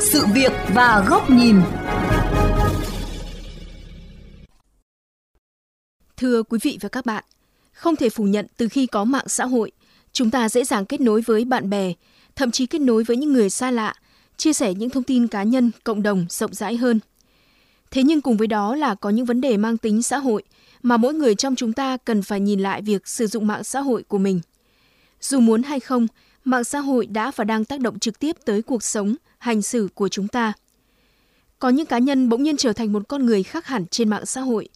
sự việc và góc nhìn. Thưa quý vị và các bạn, không thể phủ nhận từ khi có mạng xã hội, chúng ta dễ dàng kết nối với bạn bè, thậm chí kết nối với những người xa lạ, chia sẻ những thông tin cá nhân, cộng đồng rộng rãi hơn. Thế nhưng cùng với đó là có những vấn đề mang tính xã hội mà mỗi người trong chúng ta cần phải nhìn lại việc sử dụng mạng xã hội của mình. Dù muốn hay không, mạng xã hội đã và đang tác động trực tiếp tới cuộc sống, hành xử của chúng ta. Có những cá nhân bỗng nhiên trở thành một con người khác hẳn trên mạng xã hội.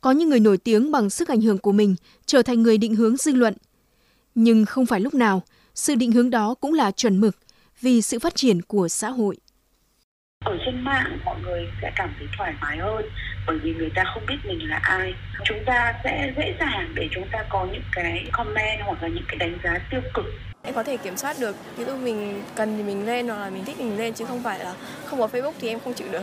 Có những người nổi tiếng bằng sức ảnh hưởng của mình trở thành người định hướng dư luận. Nhưng không phải lúc nào, sự định hướng đó cũng là chuẩn mực vì sự phát triển của xã hội ở trên mạng mọi người sẽ cảm thấy thoải mái hơn bởi vì người ta không biết mình là ai. Chúng ta sẽ dễ dàng để chúng ta có những cái comment hoặc là những cái đánh giá tiêu cực. Em có thể kiểm soát được ví dụ mình cần thì mình lên hoặc là mình thích thì mình lên chứ không phải là không có facebook thì em không chịu được.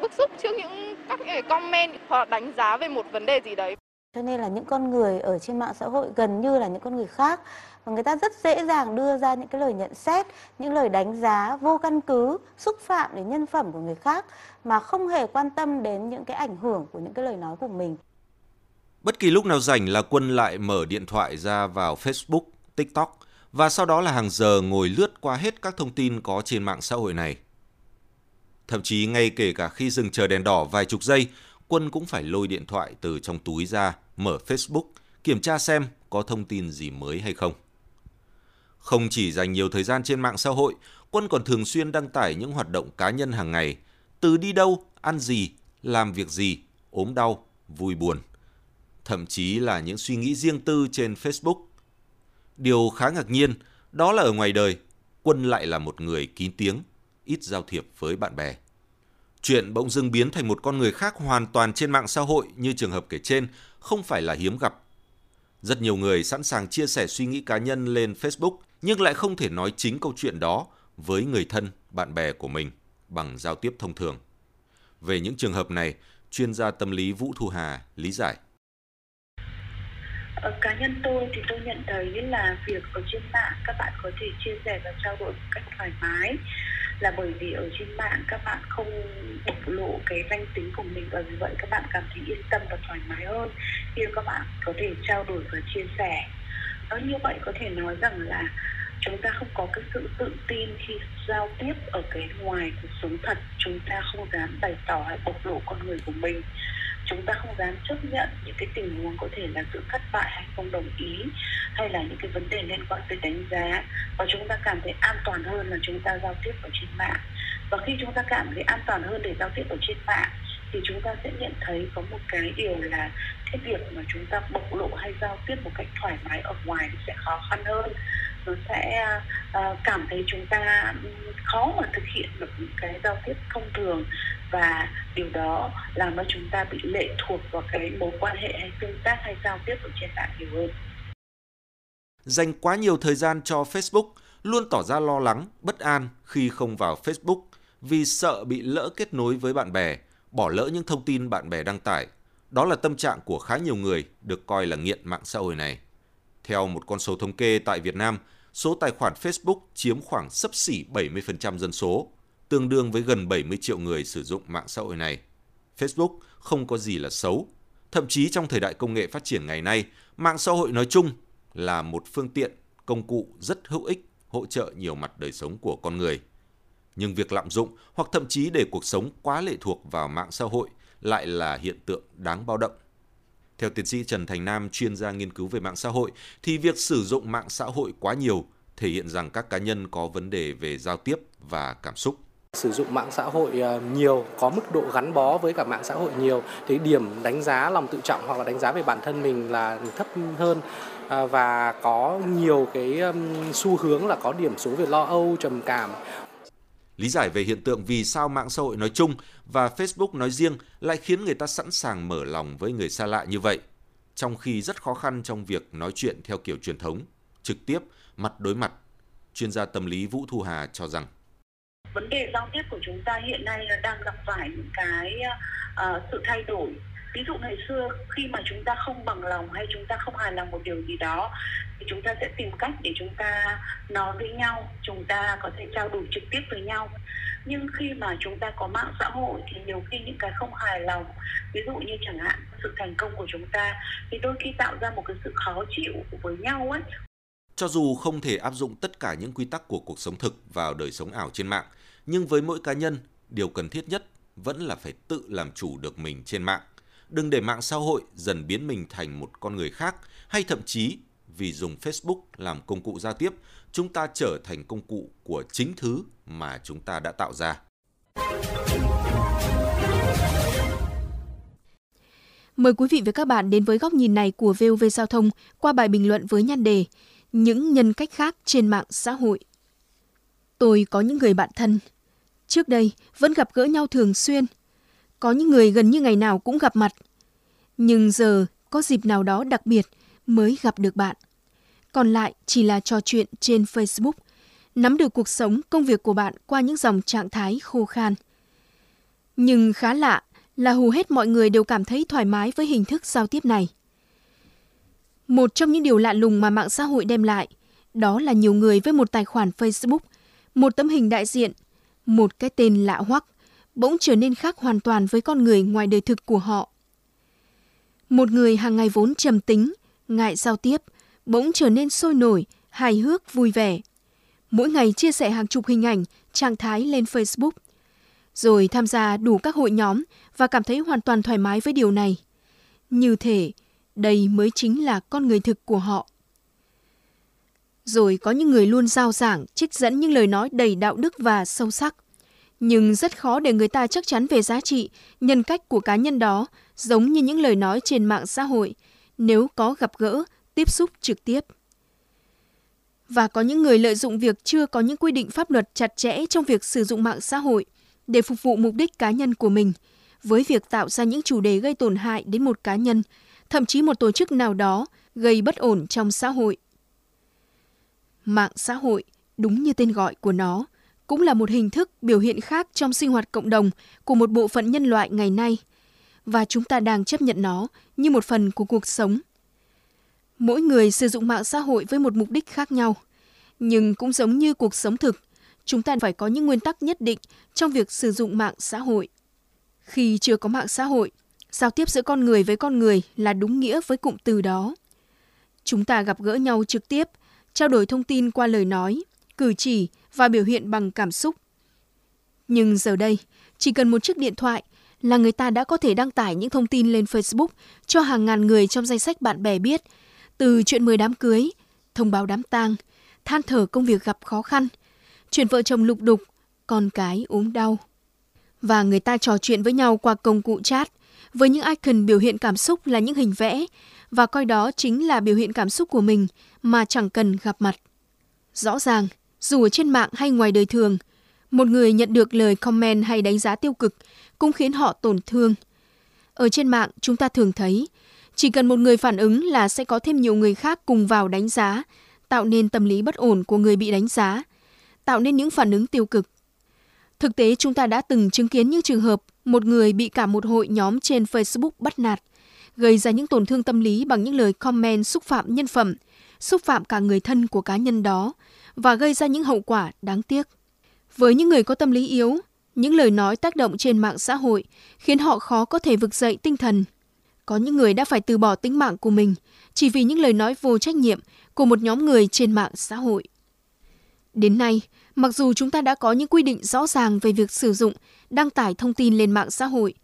Bức xúc trước những các cái comment hoặc đánh giá về một vấn đề gì đấy cho nên là những con người ở trên mạng xã hội gần như là những con người khác. Và người ta rất dễ dàng đưa ra những cái lời nhận xét, những lời đánh giá vô căn cứ, xúc phạm đến nhân phẩm của người khác mà không hề quan tâm đến những cái ảnh hưởng của những cái lời nói của mình. Bất kỳ lúc nào rảnh là quân lại mở điện thoại ra vào facebook, tiktok và sau đó là hàng giờ ngồi lướt qua hết các thông tin có trên mạng xã hội này. Thậm chí ngay kể cả khi dừng chờ đèn đỏ vài chục giây quân cũng phải lôi điện thoại từ trong túi ra mở facebook kiểm tra xem có thông tin gì mới hay không không chỉ dành nhiều thời gian trên mạng xã hội, Quân còn thường xuyên đăng tải những hoạt động cá nhân hàng ngày, từ đi đâu, ăn gì, làm việc gì, ốm đau, vui buồn. Thậm chí là những suy nghĩ riêng tư trên Facebook. Điều khá ngạc nhiên, đó là ở ngoài đời, Quân lại là một người kín tiếng, ít giao thiệp với bạn bè. Chuyện bỗng dưng biến thành một con người khác hoàn toàn trên mạng xã hội như trường hợp kể trên không phải là hiếm gặp. Rất nhiều người sẵn sàng chia sẻ suy nghĩ cá nhân lên Facebook nhưng lại không thể nói chính câu chuyện đó với người thân, bạn bè của mình bằng giao tiếp thông thường. Về những trường hợp này, chuyên gia tâm lý Vũ Thu Hà lý giải. Ở cá nhân tôi thì tôi nhận thấy là việc ở trên mạng các bạn có thể chia sẻ và trao đổi một cách thoải mái là bởi vì ở trên mạng các bạn không bộc lộ cái danh tính của mình và vì vậy các bạn cảm thấy yên tâm và thoải mái hơn khi các bạn có thể trao đổi và chia sẻ. Đó như vậy có thể nói rằng là chúng ta không có cái sự tự tin khi giao tiếp ở cái ngoài cuộc sống thật. Chúng ta không dám bày tỏ hay bộc lộ con người của mình. Chúng ta không dám chấp nhận những cái tình huống có thể là sự thất bại hay không đồng ý, hay là những cái vấn đề liên quan tới đánh giá. Và chúng ta cảm thấy an toàn hơn là chúng ta giao tiếp ở trên mạng. Và khi chúng ta cảm thấy an toàn hơn để giao tiếp ở trên mạng, thì chúng ta sẽ nhận thấy có một cái điều là cái việc mà chúng ta bộc lộ hay giao tiếp một cách thoải mái ở ngoài sẽ khó khăn hơn nó sẽ uh, cảm thấy chúng ta khó mà thực hiện được những cái giao tiếp thông thường và điều đó làm cho chúng ta bị lệ thuộc vào cái mối quan hệ hay tương tác hay giao tiếp ở trên mạng nhiều hơn. Dành quá nhiều thời gian cho Facebook, luôn tỏ ra lo lắng, bất an khi không vào Facebook vì sợ bị lỡ kết nối với bạn bè, bỏ lỡ những thông tin bạn bè đăng tải. Đó là tâm trạng của khá nhiều người được coi là nghiện mạng xã hội này. Theo một con số thống kê tại Việt Nam, số tài khoản Facebook chiếm khoảng sấp xỉ 70% dân số, tương đương với gần 70 triệu người sử dụng mạng xã hội này. Facebook không có gì là xấu. Thậm chí trong thời đại công nghệ phát triển ngày nay, mạng xã hội nói chung là một phương tiện, công cụ rất hữu ích hỗ trợ nhiều mặt đời sống của con người. Nhưng việc lạm dụng hoặc thậm chí để cuộc sống quá lệ thuộc vào mạng xã hội lại là hiện tượng đáng báo động. Theo tiến sĩ Trần Thành Nam, chuyên gia nghiên cứu về mạng xã hội, thì việc sử dụng mạng xã hội quá nhiều thể hiện rằng các cá nhân có vấn đề về giao tiếp và cảm xúc. Sử dụng mạng xã hội à, nhiều có mức độ gắn bó với cả mạng xã hội nhiều thì điểm đánh giá lòng tự trọng hoặc là đánh giá về bản thân mình là thấp hơn à, và có nhiều cái xu hướng là có điểm số về lo âu trầm cảm. Lý giải về hiện tượng vì sao mạng xã hội nói chung và Facebook nói riêng lại khiến người ta sẵn sàng mở lòng với người xa lạ như vậy, trong khi rất khó khăn trong việc nói chuyện theo kiểu truyền thống, trực tiếp, mặt đối mặt. Chuyên gia tâm lý Vũ Thu Hà cho rằng vấn đề giao tiếp của chúng ta hiện nay đang gặp phải những cái uh, sự thay đổi ví dụ ngày xưa khi mà chúng ta không bằng lòng hay chúng ta không hài lòng một điều gì đó thì chúng ta sẽ tìm cách để chúng ta nói với nhau chúng ta có thể trao đổi trực tiếp với nhau nhưng khi mà chúng ta có mạng xã hội thì nhiều khi những cái không hài lòng ví dụ như chẳng hạn sự thành công của chúng ta thì đôi khi tạo ra một cái sự khó chịu với nhau ấy cho dù không thể áp dụng tất cả những quy tắc của cuộc sống thực vào đời sống ảo trên mạng, nhưng với mỗi cá nhân, điều cần thiết nhất vẫn là phải tự làm chủ được mình trên mạng. Đừng để mạng xã hội dần biến mình thành một con người khác hay thậm chí vì dùng Facebook làm công cụ giao tiếp, chúng ta trở thành công cụ của chính thứ mà chúng ta đã tạo ra. Mời quý vị và các bạn đến với góc nhìn này của VOV Giao thông qua bài bình luận với nhan đề Những nhân cách khác trên mạng xã hội. Tôi có những người bạn thân. Trước đây vẫn gặp gỡ nhau thường xuyên. Có những người gần như ngày nào cũng gặp mặt. Nhưng giờ có dịp nào đó đặc biệt mới gặp được bạn. Còn lại chỉ là trò chuyện trên Facebook, nắm được cuộc sống, công việc của bạn qua những dòng trạng thái khô khan. Nhưng khá lạ là hầu hết mọi người đều cảm thấy thoải mái với hình thức giao tiếp này. Một trong những điều lạ lùng mà mạng xã hội đem lại, đó là nhiều người với một tài khoản Facebook, một tấm hình đại diện, một cái tên lạ hoắc, bỗng trở nên khác hoàn toàn với con người ngoài đời thực của họ. Một người hàng ngày vốn trầm tính, ngại giao tiếp, bỗng trở nên sôi nổi, hài hước, vui vẻ. Mỗi ngày chia sẻ hàng chục hình ảnh, trạng thái lên Facebook, rồi tham gia đủ các hội nhóm và cảm thấy hoàn toàn thoải mái với điều này. Như thể đây mới chính là con người thực của họ. Rồi có những người luôn giao giảng, trích dẫn những lời nói đầy đạo đức và sâu sắc. Nhưng rất khó để người ta chắc chắn về giá trị, nhân cách của cá nhân đó, giống như những lời nói trên mạng xã hội, nếu có gặp gỡ, tiếp xúc trực tiếp. Và có những người lợi dụng việc chưa có những quy định pháp luật chặt chẽ trong việc sử dụng mạng xã hội để phục vụ mục đích cá nhân của mình, với việc tạo ra những chủ đề gây tổn hại đến một cá nhân, thậm chí một tổ chức nào đó gây bất ổn trong xã hội. Mạng xã hội, đúng như tên gọi của nó, cũng là một hình thức biểu hiện khác trong sinh hoạt cộng đồng của một bộ phận nhân loại ngày nay, và chúng ta đang chấp nhận nó như một phần của cuộc sống. Mỗi người sử dụng mạng xã hội với một mục đích khác nhau, nhưng cũng giống như cuộc sống thực, chúng ta phải có những nguyên tắc nhất định trong việc sử dụng mạng xã hội. Khi chưa có mạng xã hội, giao tiếp giữa con người với con người là đúng nghĩa với cụm từ đó. Chúng ta gặp gỡ nhau trực tiếp, trao đổi thông tin qua lời nói, cử chỉ và biểu hiện bằng cảm xúc. Nhưng giờ đây, chỉ cần một chiếc điện thoại là người ta đã có thể đăng tải những thông tin lên Facebook cho hàng ngàn người trong danh sách bạn bè biết, từ chuyện mời đám cưới, thông báo đám tang, than thở công việc gặp khó khăn, chuyện vợ chồng lục đục, con cái ốm đau. Và người ta trò chuyện với nhau qua công cụ chat, với những icon biểu hiện cảm xúc là những hình vẽ, và coi đó chính là biểu hiện cảm xúc của mình mà chẳng cần gặp mặt. Rõ ràng, dù ở trên mạng hay ngoài đời thường, một người nhận được lời comment hay đánh giá tiêu cực cũng khiến họ tổn thương. Ở trên mạng, chúng ta thường thấy, chỉ cần một người phản ứng là sẽ có thêm nhiều người khác cùng vào đánh giá, tạo nên tâm lý bất ổn của người bị đánh giá, tạo nên những phản ứng tiêu cực. Thực tế chúng ta đã từng chứng kiến những trường hợp một người bị cả một hội nhóm trên Facebook bắt nạt, gây ra những tổn thương tâm lý bằng những lời comment xúc phạm nhân phẩm, xúc phạm cả người thân của cá nhân đó và gây ra những hậu quả đáng tiếc. Với những người có tâm lý yếu, những lời nói tác động trên mạng xã hội khiến họ khó có thể vực dậy tinh thần. Có những người đã phải từ bỏ tính mạng của mình chỉ vì những lời nói vô trách nhiệm của một nhóm người trên mạng xã hội. Đến nay, mặc dù chúng ta đã có những quy định rõ ràng về việc sử dụng, đăng tải thông tin lên mạng xã hội,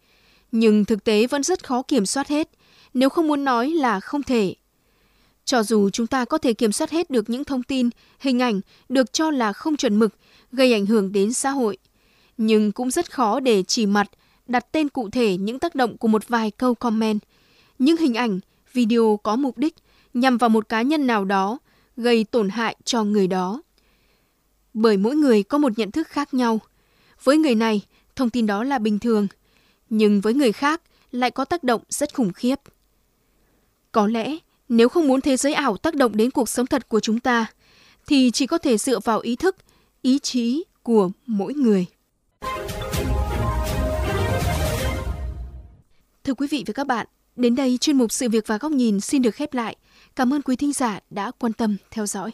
nhưng thực tế vẫn rất khó kiểm soát hết, nếu không muốn nói là không thể. Cho dù chúng ta có thể kiểm soát hết được những thông tin, hình ảnh được cho là không chuẩn mực, gây ảnh hưởng đến xã hội, nhưng cũng rất khó để chỉ mặt, đặt tên cụ thể những tác động của một vài câu comment, những hình ảnh, video có mục đích nhằm vào một cá nhân nào đó, gây tổn hại cho người đó. Bởi mỗi người có một nhận thức khác nhau. Với người này, thông tin đó là bình thường, nhưng với người khác lại có tác động rất khủng khiếp. Có lẽ, nếu không muốn thế giới ảo tác động đến cuộc sống thật của chúng ta, thì chỉ có thể dựa vào ý thức, ý chí của mỗi người. Thưa quý vị và các bạn, đến đây chuyên mục Sự việc và góc nhìn xin được khép lại. Cảm ơn quý thính giả đã quan tâm theo dõi.